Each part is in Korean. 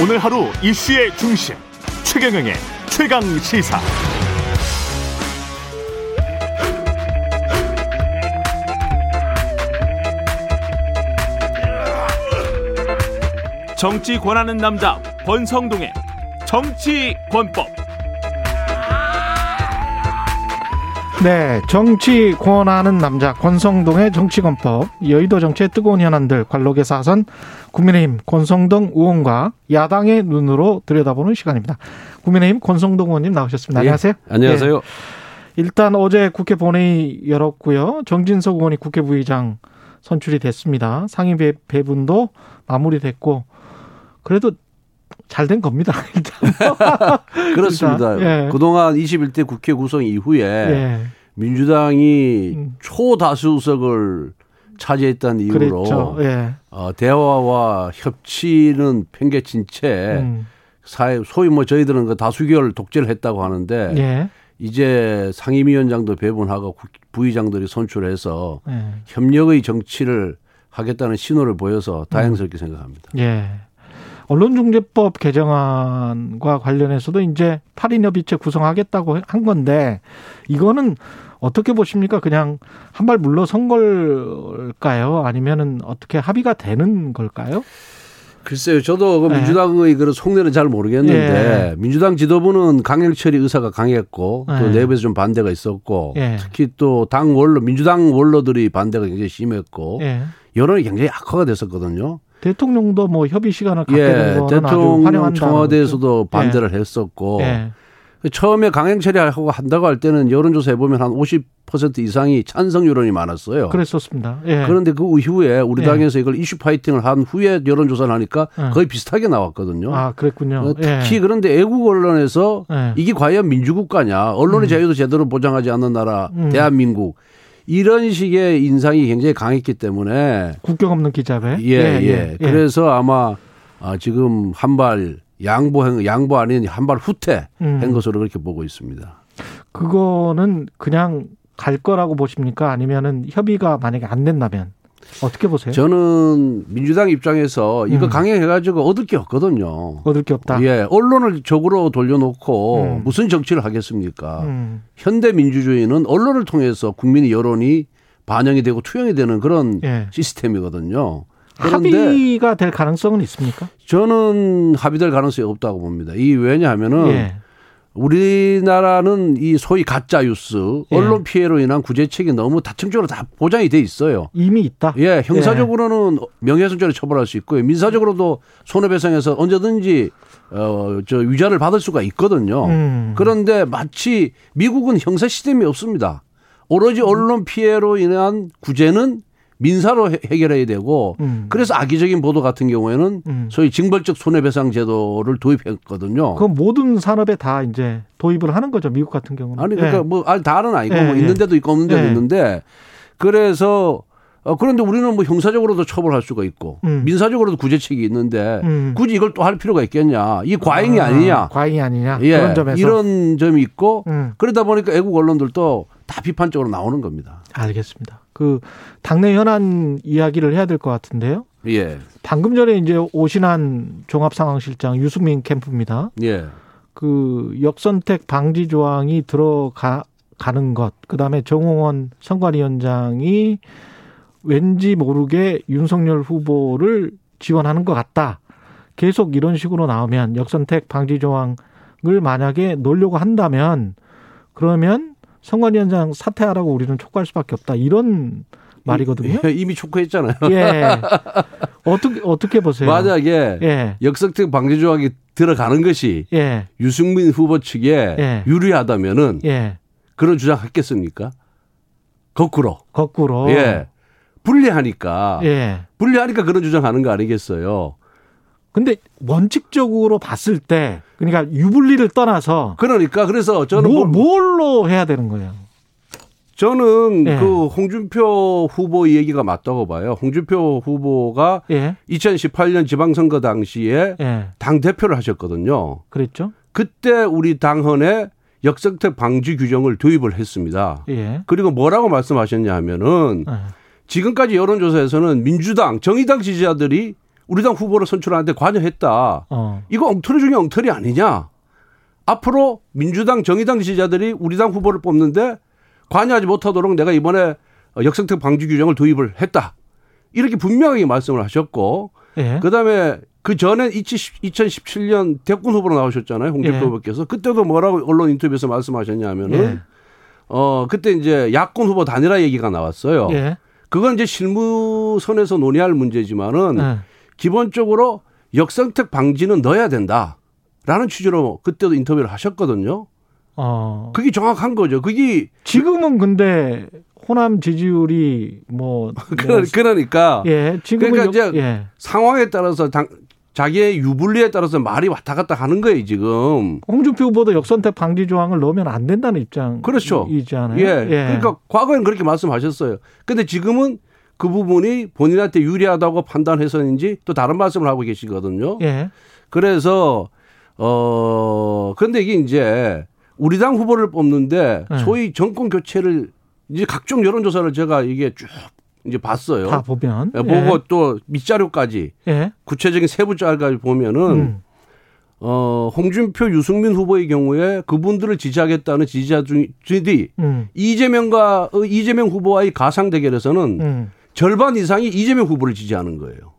오늘 하루 이슈의 중심 최경영의 최강 시사. 정치 권하는 남자 권성동의 정치 권법. 네, 정치 권하는 남자 권성동의 정치권법 여의도 정치의 뜨거운 현안들 관록의 사선 국민의힘 권성동 의원과 야당의 눈으로 들여다보는 시간입니다. 국민의힘 권성동 의원님 나오셨습니다. 안녕하세요. 예, 안녕하세요. 네. 일단 어제 국회 본회의 열었고요. 정진석 의원이 국회 부의장 선출이 됐습니다. 상임 배분도 마무리됐고 그래도 잘 된 겁니다. 그렇습니다. 예. 그동안 21대 국회 구성 이후에 예. 민주당이 음. 초다수석을 차지했다는 이유로 예. 어, 대화와 협치는 팽개친 채 음. 사회 소위 뭐 저희들은 그 다수결 독재를 했다고 하는데 예. 이제 상임위원장도 배분하고 부의장들이 선출해서 예. 협력의 정치를 하겠다는 신호를 보여서 다행스럽게 음. 생각합니다. 예. 언론중재법 개정안과 관련해서도 이제 8인 협의체 구성하겠다고 한 건데 이거는 어떻게 보십니까? 그냥 한 발 물러선 걸까요? 아니면은 어떻게 합의가 되는 걸까요? 글쎄요, 저도 그 네. 민주당의 그런 속내는 잘 모르겠는데 네. 민주당 지도부는 강행처리 의사가 강했고 또 네. 내부에서 좀 반대가 있었고 예. 특히 또 당 원로 민주당 원로들이 반대가 굉장히 심했고 여론이 굉장히 악화가 됐었거든요. 대통령도 뭐 협의 시간을 갖게 예, 된 거는 대통령 청와대에서도 반대를 예. 했었고 예. 처음에 강행 처리하고 한다고 할 때는 여론조사 해보면 한 50% 이상이 찬성 여론이 많았어요. 그랬었습니다. 예. 그런데 그 이후에 우리 예. 당에서 이걸 이슈 파이팅을 한 후에 여론조사를 하니까 예. 거의 비슷하게 나왔거든요. 아, 그랬군요. 어, 특히 예. 그런데 애국 언론에서 이게 과연 민주국가냐, 언론의 음. 자유도 제대로 보장하지 않는 나라, 음. 대한민국. 이런 식의 인상이 굉장히 강했기 때문에 국경 없는 기자회. 예, 예. 예. 예. 그래서 아마 아, 지금 한발 양보 양보 아닌 한발 후퇴한 음. 것으로 그렇게 보고 있습니다. 그거는 그냥 갈 거라고 보십니까? 아니면은 협의가 만약에 안 된다면 어떻게 보세요? 저는 민주당 입장에서 이거 음. 강행해가지고 얻을 게 없거든요. 얻을 게 없다. 예, 언론을 적으로 돌려놓고 음. 무슨 정치를 하겠습니까? 음. 현대 민주주의는 언론을 통해서 국민의 여론이 반영이 되고 투영이 되는 그런 예. 시스템이거든요. 합의가 될 가능성은 있습니까? 저는 합의될 가능성이 없다고 봅니다. 이 왜냐하면은 예. 우리나라는 이 소위 가짜 뉴스, 예. 언론 피해로 인한 구제책이 너무 다층적으로 다 보장이 돼 있어요. 이미 있다. 예, 형사적으로는 예. 명예훼손죄로 처벌할 수 있고요. 민사적으로도 손해배상에서 언제든지 어저 위자를 받을 수가 있거든요. 음. 그런데 마치 미국은 형사 시스템이 없습니다. 오로지 언론 피해로 인한 구제는 민사로 해결해야 되고 음. 그래서 악의적인 보도 같은 경우에는 음. 소위 징벌적 손해배상 제도를 도입했거든요. 그 모든 산업에 다 이제 도입을 하는 거죠. 미국 같은 경우는. 아니 그러니까 예. 뭐 다는 아니고 예. 뭐 있는 데도 있고 없는 데도 예. 있는데 그래서 어, 그런데 우리는 뭐 형사적으로도 처벌할 수가 있고 음. 민사적으로도 구제책이 있는데 음. 굳이 이걸 또 할 필요가 있겠냐. 이 과잉이 아, 니냐 과잉이 아니냐. 예. 이런 점이 있고 음. 그러다 보니까 애국 언론들도 다 비판적으로 나오는 겁니다. 알겠습니다. 그 당내 현안 이야기를 해야 될 것 같은데요. 예. 방금 전에 이제 오신한 종합상황실장 유승민 캠프입니다. 예. 그 역선택 방지 조항이 들어가 가는 것, 그 다음에 정홍원 선관위원장이 왠지 모르게 윤석열 후보를 지원하는 것 같다. 계속 이런 식으로 나오면 역선택 방지 조항을 만약에 놓으려고 한다면 그러면 선관위원장 사퇴하라고 우리는 촉구할 수밖에 없다. 이런 말이거든요. 이미 촉구했잖아요. 예. 어떻게 어떻게 보세요? 만약에 예. 역선택 방지 조항이 들어가는 것이 예. 유승민 후보 측에 예. 유리하다면은 예. 그런 주장했겠습니까? 거꾸로. 거꾸로. 예. 불리하니까. 예. 불리하니까 그런 주장하는 거 아니겠어요. 근데 원칙적으로 봤을 때 그러니까 유불리를 떠나서 그러니까 그래서 저는 뭐, 뭘로 해야 되는 거예요? 저는 예. 그 홍준표 후보 얘기가 맞다고 봐요. 홍준표 후보가 예. 2018년 지방선거 당시에 예. 당 대표를 하셨거든요. 그랬죠? 그때 우리 당헌에 역선택 방지 규정을 도입을 했습니다. 예. 그리고 뭐라고 말씀하셨냐 하면은 예. 지금까지 여론조사에서는 민주당, 정의당 지지자들이 우리 당 후보를 선출하는데 관여했다. 어. 이거 엉터리 중에 엉터리 아니냐? 앞으로 민주당, 정의당 지지자들이 우리 당 후보를 뽑는데 관여하지 못하도록 내가 이번에 역성택 방지 규정을 도입을 했다. 이렇게 분명하게 말씀을 하셨고, 예. 그 다음에 그 전에 2017년 대권 후보로 나오셨잖아요. 홍준표 예. 후보께서. 그때도 뭐라고 언론 인터뷰에서 말씀하셨냐면은, 예. 어, 그때 이제 야권 후보 단일화 얘기가 나왔어요. 예. 그건 이제 실무선에서 논의할 문제지만은 예. 기본적으로 역선택 방지는 넣어야 된다. 라는 취지로 그때도 인터뷰를 하셨거든요. 어. 그게 정확한 거죠. 그게 지금은 근데 호남 지지율이 뭐 그러니까 예, 지금 그러니까 이제 예. 상황에 따라서 당, 자기의 유불리에 따라서 말이 왔다 갔다 하는 거예요 지금. 홍준표 후보도 역선택 방지 조항을 넣으면 안 된다는 입장. 그렇죠. 이잖아요. 예. 예. 그러니까 과거에는 그렇게 말씀하셨어요. 근데 지금은 그 부분이 본인한테 유리하다고 판단해서인지 또 다른 말씀을 하고 계시거든요. 예. 그래서 어 근데 이게 이제 우리 당 후보를 뽑는데 예. 소위 정권 교체를 이제 각종 여론조사를 제가 이게 쭉 이제 봤어요. 다 보면 예, 보고 예. 또 밑자료까지 예. 구체적인 세부 자료까지 보면은 음. 어 홍준표, 유승민 후보의 경우에 그분들을 지지하겠다는 지지자들이 음. 이재명과 어, 이재명 후보와의 가상 대결에서는 음. 절반 이상이 이재명 후보를 지지하는 거예요.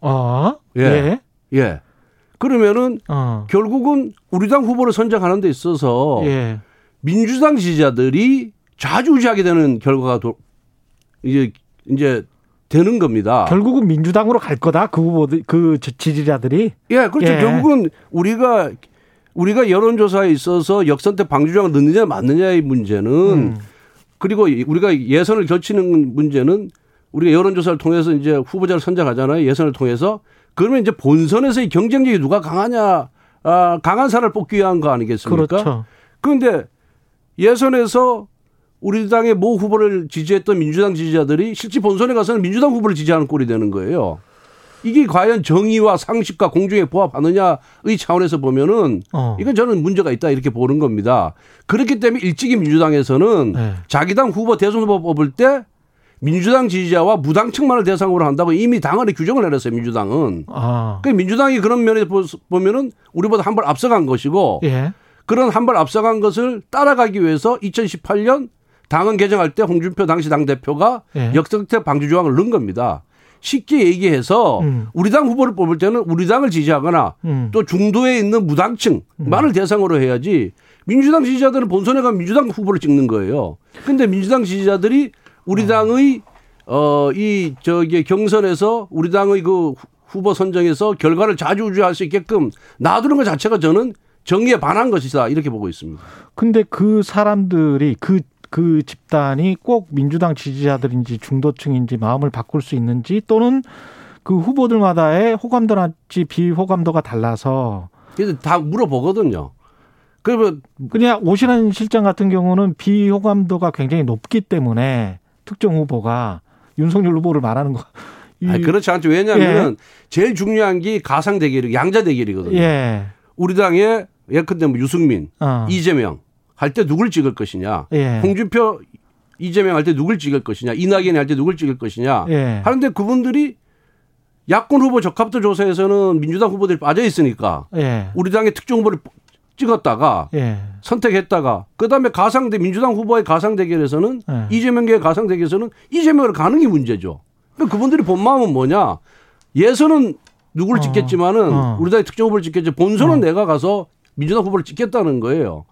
아, 예. 예. 예. 그러면은 어. 결국은 우리 당 후보를 선정하는 데 있어서 예. 민주당 지지자들이 좌지우지하게 되는 결과가 도, 이제 이제 되는 겁니다. 결국은 민주당으로 갈 거다 그 후보들 그 지지자들이. 예, 그렇죠. 예. 결국은 우리가 우리가 여론조사에 있어서 역선택 방지조항을 넣느냐 맞느냐의 문제는 음. 그리고 우리가 예선을 결치는 문제는 우리가 여론조사를 통해서 이제 후보자를 선정하잖아요. 예선을 통해서 그러면 이제 본선에서의 경쟁력이 누가 강하냐, 아, 강한 사람을 뽑기 위한 거 아니겠습니까? 그렇죠. 그런데 예선에서 우리 당의 모 후보를 지지했던 민주당 지지자들이 실제 본선에 가서는 민주당 후보를 지지하는 꼴이 되는 거예요. 이게 과연 정의와 상식과 공정에 부합하느냐의 차원에서 보면은 어. 이건 저는 문제가 있다 이렇게 보는 겁니다. 그렇기 때문에 일찍이 민주당에서는 네. 자기 당 후보 대선 후보 뽑을 때 민주당 지지자와 무당층만을 대상으로 한다고 이미 당헌에 규정을 내렸어요 민주당은. 아. 그 민주당이 그런 면에 보면은 우리보다 한 발 앞서간 것이고 예. 그런 한 발 앞서간 것을 따라가기 위해서 2018년 당헌 개정할 때 홍준표 당시 당 대표가 예. 역선택 방지 조항을 넣은 겁니다. 쉽게 얘기해서 음. 우리 당 후보를 뽑을 때는 우리 당을 지지하거나 음. 또 중도에 있는 무당층만을 음. 대상으로 해야지 민주당 지지자들은 본선에 가면 민주당 후보를 찍는 거예요. 근데 민주당 지지자들이 우리 어. 당의 어 이 저기 경선에서 우리 당의 그 후보 선정에서 결과를 자주우지할 수 있게끔 놔두는 것 자체가 저는 정의에 반한 것이다 이렇게 보고 있습니다. 근데 그 사람들이 그 그 집단이 꼭 민주당 지지자들인지 중도층인지 마음을 바꿀 수 있는지 또는 그 후보들마다의 호감도랄지 비호감도가 달라서 그래서 다 물어보거든요. 그러면 그냥 오신환 실장 같은 경우는 비호감도가 굉장히 높기 때문에 특정 후보가 윤석열 후보를 말하는 거. 아니, 그렇지 않죠. 왜냐하면 예. 제일 중요한 게 가상 대결이 양자 대결이거든요. 예. 우리 당의 예컨대 뭐 유승민, 어. 이재명 할 때 누굴 찍을 것이냐. 예. 홍준표 이재명 할 때 누굴 찍을 것이냐. 이낙연이 할때 누굴 찍을 것이냐. 예. 하는데 그분들이 야권 후보 적합도 조사에서는 민주당 후보들이 빠져 있으니까 예. 우리 당의 특정 후보를 찍었다가 예. 선택했다가 그다음에 가상대 민주당 후보의 가상 대결에서는 예. 이재명계의 가상 대결에서는 이재명을 가는 게 문제죠. 그러니까 그분들이 본 마음은 뭐냐? 예선은 누구를 어. 찍겠지만은 어. 우리 당의 특정 후보를 찍겠지 본선은 어. 내가 가서 민주당 후보를 찍겠다는 거예요.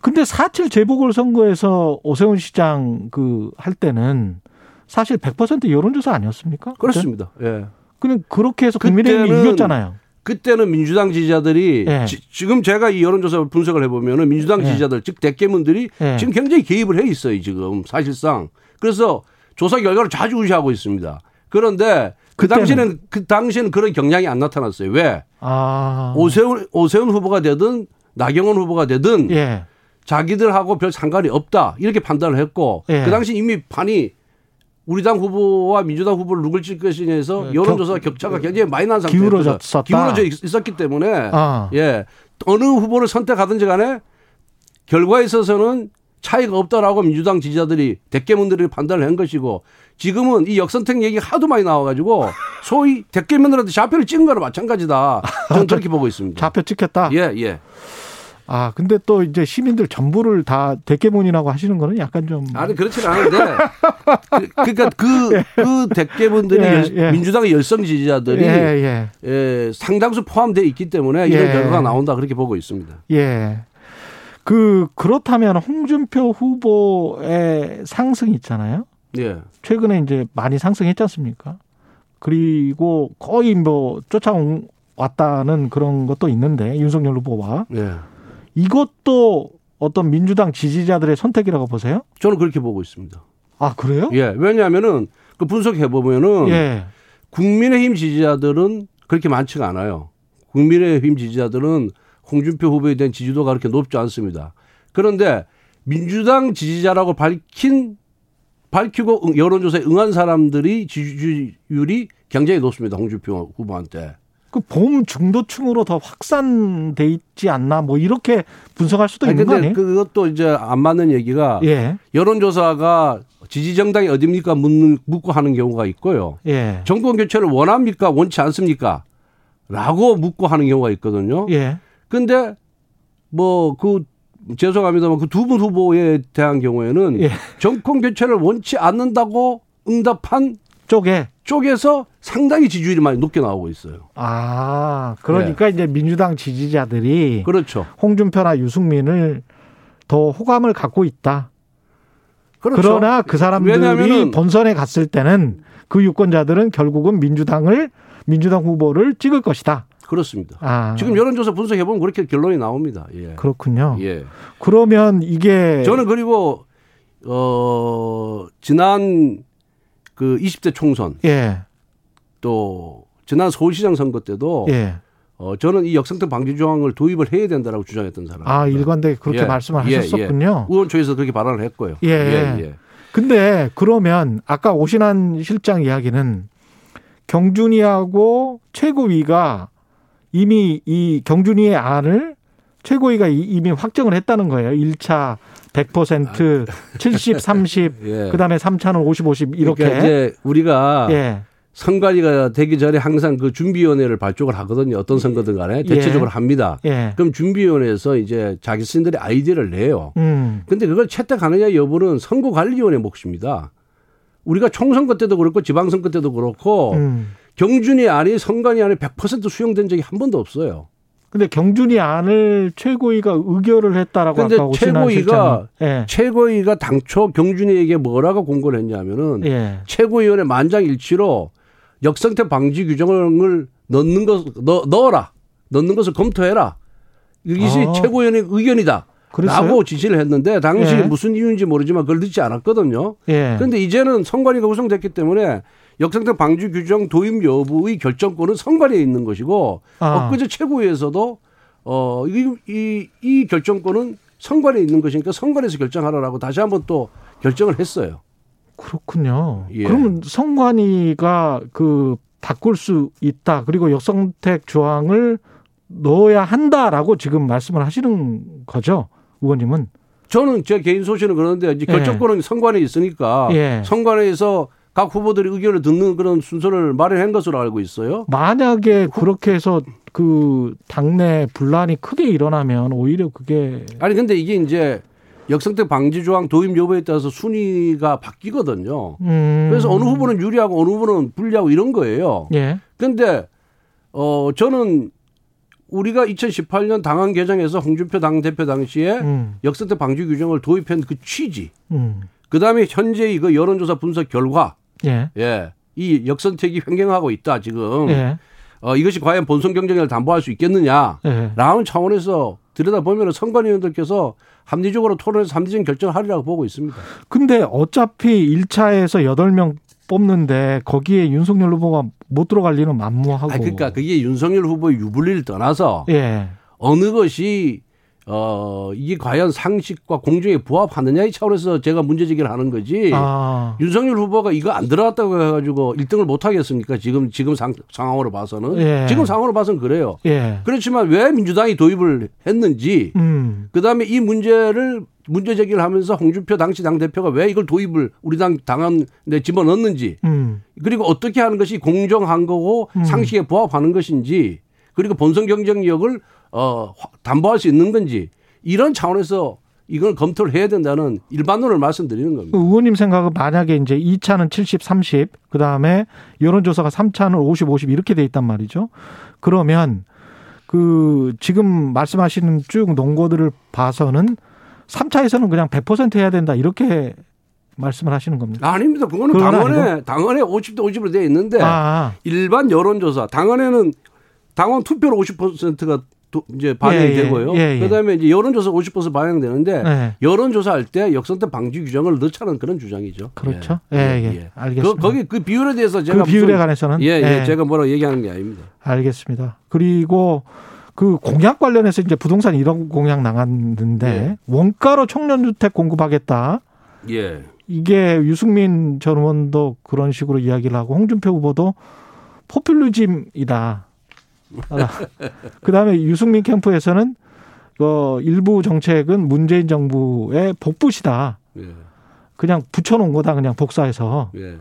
근데 4.7 재보궐 선거에서 오세훈 시장 그 할 때는 사실 100% 여론조사 아니었습니까? 그렇습니다. 예. 그냥 그렇게 해서 국민의힘이 이겼잖아요. 그때는 민주당 지지자들이 예. 지, 금 제가 이 여론조사 분석을 해보면은 민주당 예. 지지자들 즉 대깨문들이 예. 지금 굉장히 개입을 해 있어요 지금 사실상 그래서 조사 결과를 자주 우시하고 있습니다. 그런데 그 그때는. 당시에는 그 당시에는 그런 경향이 안 나타났어요. 왜? 아. 오세훈 오세훈 후보가 되든 나경원 후보가 되든 예. 자기들하고 별 상관이 없다 이렇게 판단을 했고 예. 그 당시 이미 판이 우리 당 후보와 민주당 후보를 누굴 찍을 것이냐에서 예. 여론조사 격, 차가 굉장히 많이 난 상태였죠. 기울어졌었다. 기울어져 있었기 때문에 아. 예 어느 후보를 선택하든지 간에 결과에 있어서는 차이가 없다라고 민주당 지지자들이 대깨문들이 판단을 한 것이고 지금은 이 역선택 얘기가 하도 많이 나와가지고 소위 대깨문들한테 좌표를 찍은 거나 마찬가지다. 저는 그렇게 보고 있습니다. 좌표 찍혔다? 예, 예. 아, 근데 또 이제 시민들 전부를 다 대깨문이라고 하시는 거는 약간 좀. 아니, 그렇지는 않은데. 그, 그러니까 그, 예. 그 대깨문들이 예, 예. 민주당의 열성 지지자들이 예, 예. 예, 상당수 포함되어 있기 때문에 이런 예. 결과가 나온다 그렇게 보고 있습니다. 예. 그, 그렇다면 홍준표 후보의 상승 있잖아요. 예. 최근에 이제 많이 상승했지 않습니까? 그리고 거의 뭐 쫓아왔다는 그런 것도 있는데 윤석열 후보와. 예. 이것도 어떤 민주당 지지자들의 선택이라고 보세요? 저는 그렇게 보고 있습니다. 아 그래요? 예. 왜냐하면은 그 분석해 보면은 예. 국민의힘 지지자들은 그렇게 많지가 않아요. 국민의힘 지지자들은 홍준표 후보에 대한 지지도가 그렇게 높지 않습니다. 그런데 민주당 지지자라고 밝힌 밝히고 여론조사에 응한 사람들이 지지율이 굉장히 높습니다. 홍준표 후보한테. 그 봄 중도층으로 더 확산돼 있지 않나 뭐 이렇게 분석할 수도 아니, 있는 거 아니에요? 그것도 이제 안 맞는 얘기가 예. 여론조사가 지지 정당이 어딥니까 묻는 묻고 하는 경우가 있고요. 예. 정권 교체를 원합니까 원치 않습니까? 라고 묻고 하는 경우가 있거든요. 예. 근데 뭐그 죄송합니다만 그 두 분 후보에 대한 경우에는 예. 정권 교체를 원치 않는다고 응답한 쪽에 쪽에서 상당히 지지율이 많이 높게 나오고 있어요. 아, 그러니까 네. 이제 민주당 지지자들이 그렇죠. 홍준표나 유승민을 더 호감을 갖고 있다. 그렇죠. 그러나 그 사람들이 본선에 갔을 때는 그 유권자들은 결국은 민주당을 민주당 후보를 찍을 것이다. 그렇습니다. 아. 지금 여론조사 분석해 보면 그렇게 결론이 나옵니다. 예. 그렇군요. 예. 그러면 이게 저는 그리고 어 지난 그 20대 총선. 예. 또 지난 서울시장 선거 때도 예. 어 저는 이 역성특 방지 조항을 도입을 해야 된다라고 주장했던 사람. 아 일관되게 그렇게 예. 말씀을 예, 예. 하셨었군요. 예. 의원총회에서 그렇게 발언을 했고요. 예. 예. 근데 그러면 아까 오신환 실장 이야기는 경준이하고 최고위가 이미 이 경준이의 안을 최고위가 이미 확정을 했다는 거예요. 1차 100% 70, 30, 예. 그다음에 3차는 50, 50 이렇게. 그러니까 이제 우리가 예. 선관위가 되기 전에 항상 그 준비위원회를 발족을 하거든요. 어떤 선거든 간에 예. 대체적으로 합니다. 예. 그럼 준비위원회에서 이제 자기 스님들이 아이디어를 내요. 음. 근데 그걸 채택하느냐 여부는 선거관리위원회 몫입니다. 우리가 총선거 때도 그렇고 지방선거 때도 그렇고 음. 경준이 안이 선관위 안에 100% 수용된 적이 한 번도 없어요. 근데 경준이 안을 최고위가 의결을 했다라고 근데 아까 최고위가 예. 최고위가 당초 경준이에게 뭐라고 공고를 했냐면은 예. 최고위원회 만장일치로 역성태 방지 규정을 넣는 것 넣, 넣어라 넣는 것을 검토해라 이것이 아. 최고위원회 의견이다. 그랬어요? 라고 지시를 했는데 당시 예. 무슨 이유인지 모르지만 그걸 듣지 않았거든요. 예. 그런데 이제는 선관위가 구성됐기 때문에 역상태 방지 규정 도입 여부의 결정권은 선관위에 있는 것이고 아. 엊그제 최고위에서도 어, 이, 이, 이 결정권은 선관위에 있는 것이니까 선관위에서 결정하라라고 다시 한번 또 결정을 했어요. 그렇군요. 예. 그러면 선관위가 그 바꿀 수 있다. 그리고 역선택 조항을 넣어야 한다라고 지금 말씀을 하시는 거죠, 의원님은? 저는 제 개인 소신은 그러는데 이제 결정권은 예. 선관위에 있으니까 예. 선관위에서 각 후보들의 의견을 듣는 그런 순서를 마련한 것으로 알고 있어요. 만약에 그렇게 해서 그 당내 분란이 크게 일어나면 오히려 그게 아니 근데 이게 이제 역성택 방지 조항 도입 여부에 따라서 순위가 바뀌거든요. 음. 그래서 어느 후보는 유리하고 어느 후보는 불리하고 이런 거예요. 예. 근데 어 저는 우리가 2018년 당헌 개정에서 홍준표 당 대표 당시에 음. 역선택 방지 규정을 도입한 그 취지, 음. 그 다음에 현재 이거 여론조사 분석 결과, 예. 예. 이 역선택이 횡행하고 있다, 지금. 예. 어, 이것이 과연 본선 경쟁력을 담보할 수 있겠느냐. 예. 라는 차원에서 들여다보면 선관 위원들께서 합리적으로 토론해서 합리적인 결정을 하리라고 보고 있습니다. 근데 어차피 1차에서 8명 뽑는데 거기에 윤석열 후보가 못 들어갈 리는 만무하고. 아, 그러니까 그게 윤석열 후보의 유불리를 떠나서 예. 어느 것이 어, 이게 과연 상식과 공정에 부합하느냐 이 차원에서 제가 문제 제기를 하는 거지. 아. 윤석열 후보가 이거 안 들어갔다고 해가지고 1등을 못 하겠습니까? 지금, 지금 상, 상황으로 봐서는. 예. 지금 상황으로 봐서는 그래요. 예. 그렇지만 왜 민주당이 도입을 했는지, 음. 그 다음에 이 문제를 문제 제기를 하면서 홍준표 당시 당대표가 왜 이걸 도입을 우리 당 당헌에 집어넣는지, 음. 그리고 어떻게 하는 것이 공정한 거고 음. 상식에 부합하는 것인지, 그리고 본선 경쟁력을 어, 담보할 수 있는 건지 이런 차원에서 이걸 검토를 해야 된다는 일반론을 말씀드리는 겁니다. 의원님 생각은 만약에 이제 2차는 70, 30, 그 다음에 여론조사가 3차는 50, 50 이렇게 돼 있단 말이죠. 그러면 그 지금 말씀하시는 쭉 논거들을 봐서는 3차에서는 그냥 100% 해야 된다 이렇게 말씀을 하시는 겁니다. 아닙니다. 그거는 당원에 아니고? 당원에 50대 50으로 되어 있는데 아. 일반 여론조사 당원에는 당원 투표로 50%가 도, 이제 반영이 예, 예, 되고요. 예, 예, 그다음에 이제 여론조사 50% 반영되는데 예. 여론조사할 때 역선택 방지 규정을 넣자는 그런 주장이죠. 그렇죠. 예, 예. 예. 알겠습니다. 그, 거기 그 비율에 대해서 제가 그 비율에 관해서는 예, 예, 제가 뭐라고 얘기하는 게 아닙니다. 알겠습니다. 그리고 그 공약 관련해서 이제 부동산 이런 공약 나갔는데 원가로 청년 주택 공급하겠다. 예. 이게 유승민 전 의원도 그런 식으로 이야기를 하고 홍준표 후보도 포퓰리즘이다. 그 다음에 유승민 캠프에서는 그 일부 정책은 문재인 정부의 복붙이다. 예. 그냥 붙여놓은 거다 그냥 복사해서 예.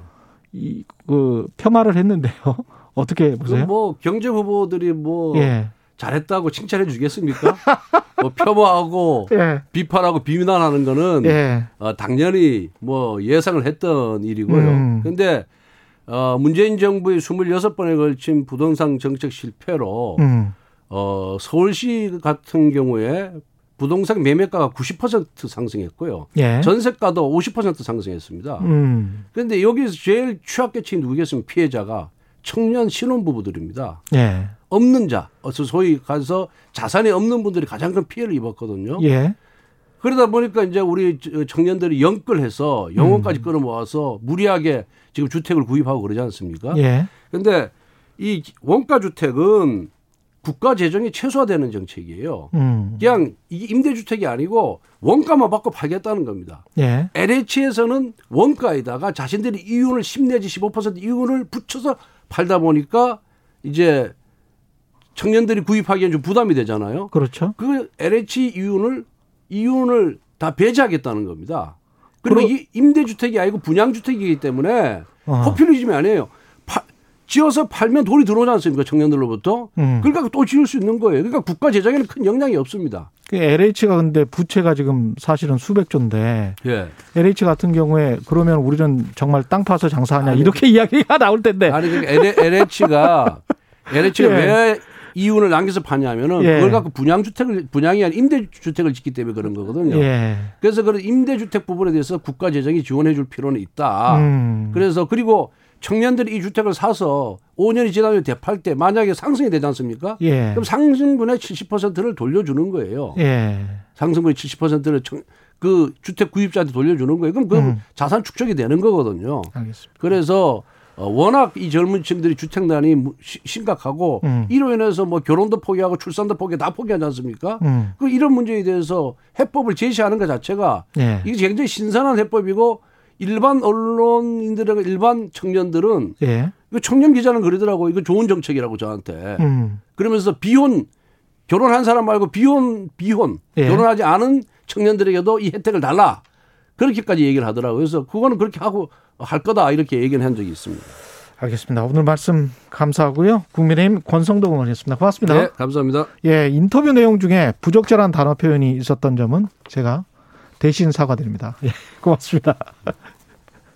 이 그 폄하를 했는데요. 어떻게 보세요? 뭐 경제 후보들이 뭐 예. 잘했다고 칭찬해 주겠습니까? 뭐 폄하하고 예. 비판하고 비난하는 거는 예. 어, 당연히 뭐 예상을 했던 일이고요. 음. 근데 어, 문재인 정부의 26번에 걸친 부동산 정책 실패로 음. 어, 서울시 같은 경우에 부동산 매매가가 90% 상승했고요. 예. 전세가도 50% 상승했습니다. 음. 그런데 여기서 제일 취약계층이 누구겠으면 피해자가 청년 신혼부부들입니다. 예. 없는 자, 소위 가서 자산이 없는 분들이 가장 큰 피해를 입었거든요. 예. 그러다 보니까 이제 우리 청년들이 영끌해서 영혼까지 음. 끌어모아서 무리하게 지금 주택을 구입하고 그러지 않습니까? 예. 근데 이 원가 주택은 국가 재정이 최소화되는 정책이에요. 음. 그냥 이게 임대주택이 아니고 원가만 받고 팔겠다는 겁니다. 예. LH에서는 원가에다가 자신들이 이윤을 10 내지 15% 이윤을 붙여서 팔다 보니까 이제 청년들이 구입하기엔 좀 부담이 되잖아요. 그렇죠. 그 LH 이윤을 이윤을 다 배제하겠다는 겁니다. 그리고 이 임대주택이 아니고 분양주택이기 때문에 어. 포퓰리즘이 아니에요. 파, 지어서 팔면 돈이 들어오지 않습니까? 청년들로부터. 음. 그러니까 또 지을 수 있는 거예요. 그러니까 국가 재정에는 큰 영향이 없습니다. 그 LH가 근데 부채가 지금 사실은 수백 조인데 예. LH 같은 경우에 그러면 우리는 정말 땅 파서 장사하냐 아니, 이렇게 이야기가 나올 텐데. 아니 그러니까 LH가 LH가 예. 왜 이윤을 남겨서 파냐면은 예. 그걸 갖고 분양주택을 분양이 아닌 임대주택을 짓기 때문에 그런 거거든요. 예. 그래서 그런 임대주택 부분에 대해서 국가 재정이 지원해 줄 필요는 있다. 음. 그래서 그리고 청년들이 이 주택을 사서 5년이 지나면 대팔 때 만약에 상승이 되지 않습니까? 예. 그럼 상승분의 70%를 돌려주는 거예요. 예. 상승분의 70%를 청, 그 주택 구입자한테 돌려주는 거예요. 그럼 그 음. 자산 축적이 되는 거거든요. 알겠습니다. 그래서 어, 워낙 이 젊은 층들이 주택난이 심각하고 음. 이로 인해서 뭐 결혼도 포기하고 출산도 포기 다 포기하지 않습니까? 음. 그 이런 문제에 대해서 해법을 제시하는 것 자체가 예. 이게 굉장히 신선한 해법이고 일반 언론인들과 일반 청년들은 예. 이거 청년 기자는 그러더라고 이거 좋은 정책이라고 저한테 음. 그러면서 비혼 결혼한 사람 말고 비혼 비혼 예. 결혼하지 않은 청년들에게도 이 혜택을 달라 그렇게까지 얘기를 하더라고요. 그래서 그거는 그렇게 하고 할 거다 이렇게 얘기는 한 적이 있습니다. 알겠습니다. 오늘 말씀 감사하고요. 국민의힘 권성동 의원이었습니다. 고맙습니다. 네, 감사합니다. 예, 인터뷰 내용 중에 부적절한 단어 표현이 있었던 점은 제가 대신 사과드립니다. 예, 고맙습니다.